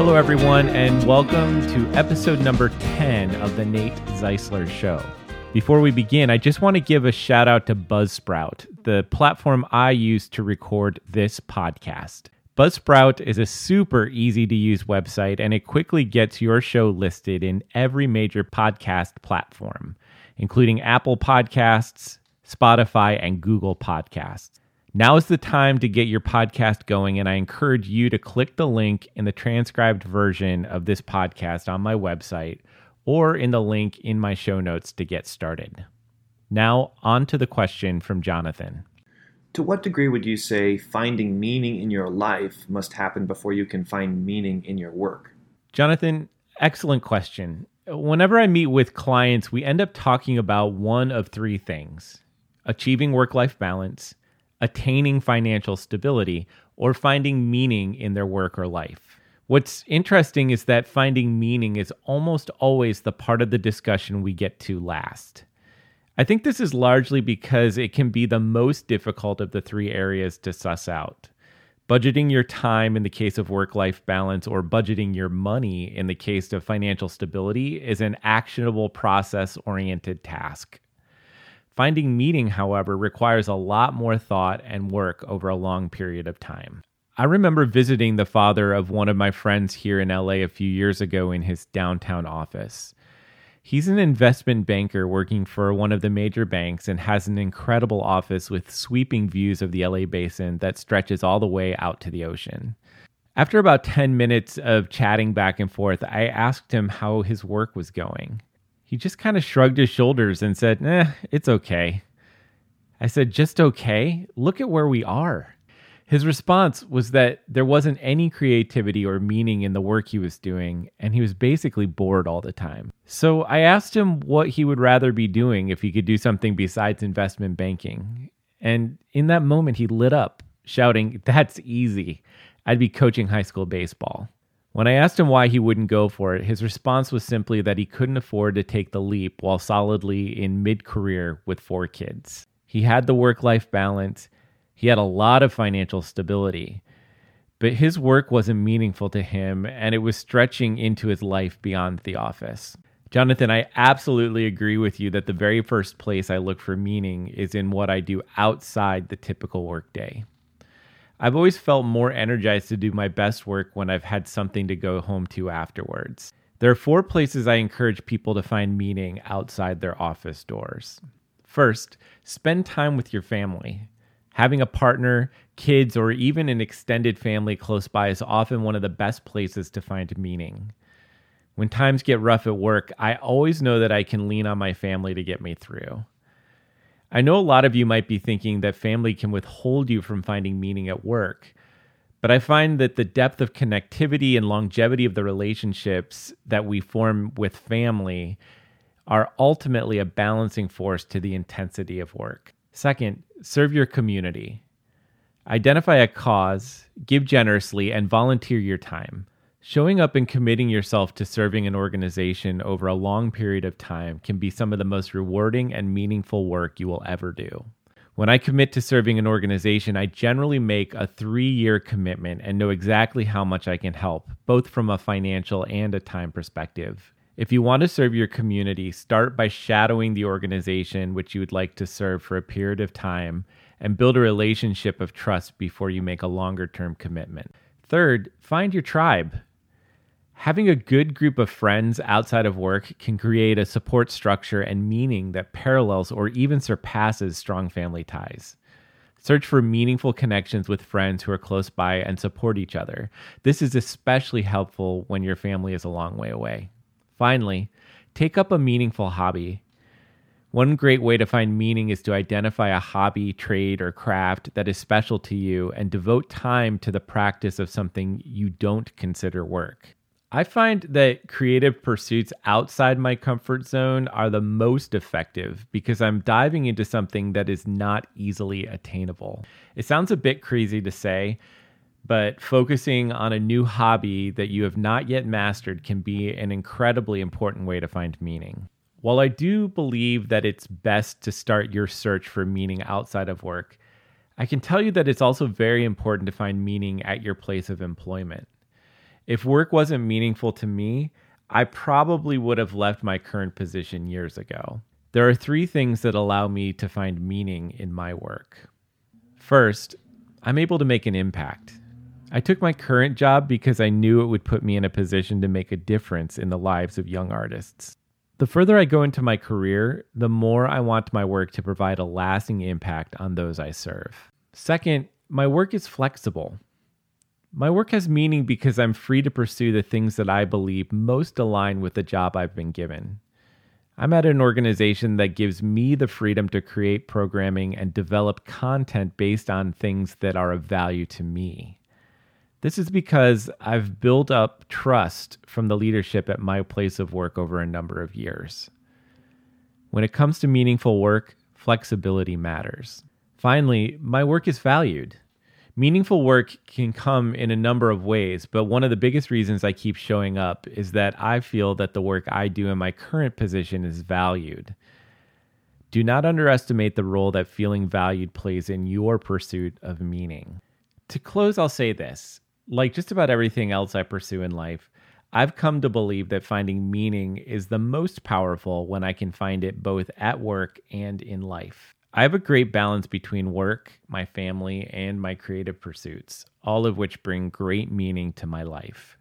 Hello, everyone, and welcome to episode number 10 of The Nate Zeisler Show. Before we begin, I just want to give a shout out to Buzzsprout, the platform I use to record this podcast. Buzzsprout is a super easy to use website and it quickly gets your show listed in every major podcast platform, including Apple Podcasts, Spotify, and Google Podcasts. Now is the time to get your podcast going, and I encourage you to click the link in the transcribed version of this podcast on my website or in the link in my show notes to get started. Now, on to the question from Jonathan. To what degree would you say finding meaning in your life must happen before you can find meaning in your work? Jonathan, excellent question. Whenever I meet with clients, we end up talking about one of three things achieving work life balance attaining financial stability, or finding meaning in their work or life. What's interesting is that finding meaning is almost always the part of the discussion we get to last. I think this is largely because it can be the most difficult of the three areas to suss out. Budgeting your time in the case of work life balance or budgeting your money in the case of financial stability is an actionable process oriented task. Finding meaning, however, requires a lot more thought and work over a long period of time. I remember visiting the father of one of my friends here in LA a few years ago in his downtown office. He's an investment banker working for one of the major banks and has an incredible office with sweeping views of the LA basin that stretches all the way out to the ocean. After about 10 minutes of chatting back and forth, I asked him how his work was going. He just kind of shrugged his shoulders and said, Eh, it's okay. I said, Just okay? Look at where we are. His response was that there wasn't any creativity or meaning in the work he was doing, and he was basically bored all the time. So I asked him what he would rather be doing if he could do something besides investment banking. And in that moment, he lit up, shouting, That's easy. I'd be coaching high school baseball. When I asked him why he wouldn't go for it, his response was simply that he couldn't afford to take the leap while solidly in mid career with four kids. He had the work life balance, he had a lot of financial stability, but his work wasn't meaningful to him and it was stretching into his life beyond the office. Jonathan, I absolutely agree with you that the very first place I look for meaning is in what I do outside the typical workday. I've always felt more energized to do my best work when I've had something to go home to afterwards. There are four places I encourage people to find meaning outside their office doors. First, spend time with your family. Having a partner, kids, or even an extended family close by is often one of the best places to find meaning. When times get rough at work, I always know that I can lean on my family to get me through. I know a lot of you might be thinking that family can withhold you from finding meaning at work, but I find that the depth of connectivity and longevity of the relationships that we form with family are ultimately a balancing force to the intensity of work. Second, serve your community. Identify a cause, give generously, and volunteer your time. Showing up and committing yourself to serving an organization over a long period of time can be some of the most rewarding and meaningful work you will ever do. When I commit to serving an organization, I generally make a three year commitment and know exactly how much I can help, both from a financial and a time perspective. If you want to serve your community, start by shadowing the organization which you would like to serve for a period of time and build a relationship of trust before you make a longer term commitment. Third, find your tribe having a good group of friends outside of work can create a support structure and meaning that parallels or even surpasses strong family ties. Search for meaningful connections with friends who are close by and support each other. This is especially helpful when your family is a long way away. Finally, take up a meaningful hobby. One great way to find meaning is to identify a hobby, trade, or craft that is special to you and devote time to the practice of something you don't consider work. I find that creative pursuits outside my comfort zone are the most effective because I'm diving into something that is not easily attainable. It sounds a bit crazy to say, but focusing on a new hobby that you have not yet mastered can be an incredibly important way to find meaning. While I do believe that it's best to start your search for meaning outside of work, I can tell you that it's also very important to find meaning at your place of employment. If work wasn't meaningful to me, I probably would have left my current position years ago. There are three things that allow me to find meaning in my work. First, I'm able to make an impact. I took my current job because I knew it would put me in a position to make a difference in the lives of young artists. The further I go into my career, the more I want my work to provide a lasting impact on those I serve. Second, my work is flexible. My work has meaning because I'm free to pursue the things that I believe most align with the job I've been given. I'm at an organization that gives me the freedom to create programming and develop content based on things that are of value to me. This is because I've built up trust from the leadership at my place of work over a number of years. When it comes to meaningful work, flexibility matters. Finally, my work is valued. Meaningful work can come in a number of ways, but one of the biggest reasons I keep showing up is that I feel that the work I do in my current position is valued. Do not underestimate the role that feeling valued plays in your pursuit of meaning. To close, I'll say this like just about everything else I pursue in life, I've come to believe that finding meaning is the most powerful when I can find it both at work and in life. I have a great balance between work, my family, and my creative pursuits, all of which bring great meaning to my life.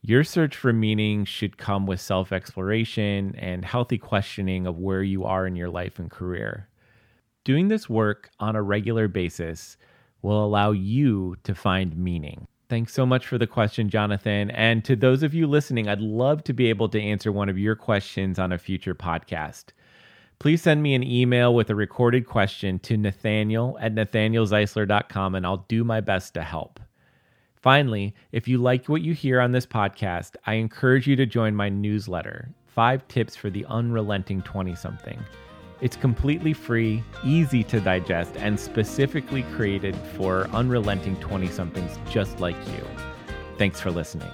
Your search for meaning should come with self exploration and healthy questioning of where you are in your life and career. Doing this work on a regular basis will allow you to find meaning. Thanks so much for the question, Jonathan. And to those of you listening, I'd love to be able to answer one of your questions on a future podcast please send me an email with a recorded question to Nathaniel at nathanielzeisler.com and I'll do my best to help. Finally, if you like what you hear on this podcast, I encourage you to join my newsletter, Five Tips for the Unrelenting 20 something. It's completely free, easy to digest, and specifically created for unrelenting 20 somethings just like you. Thanks for listening.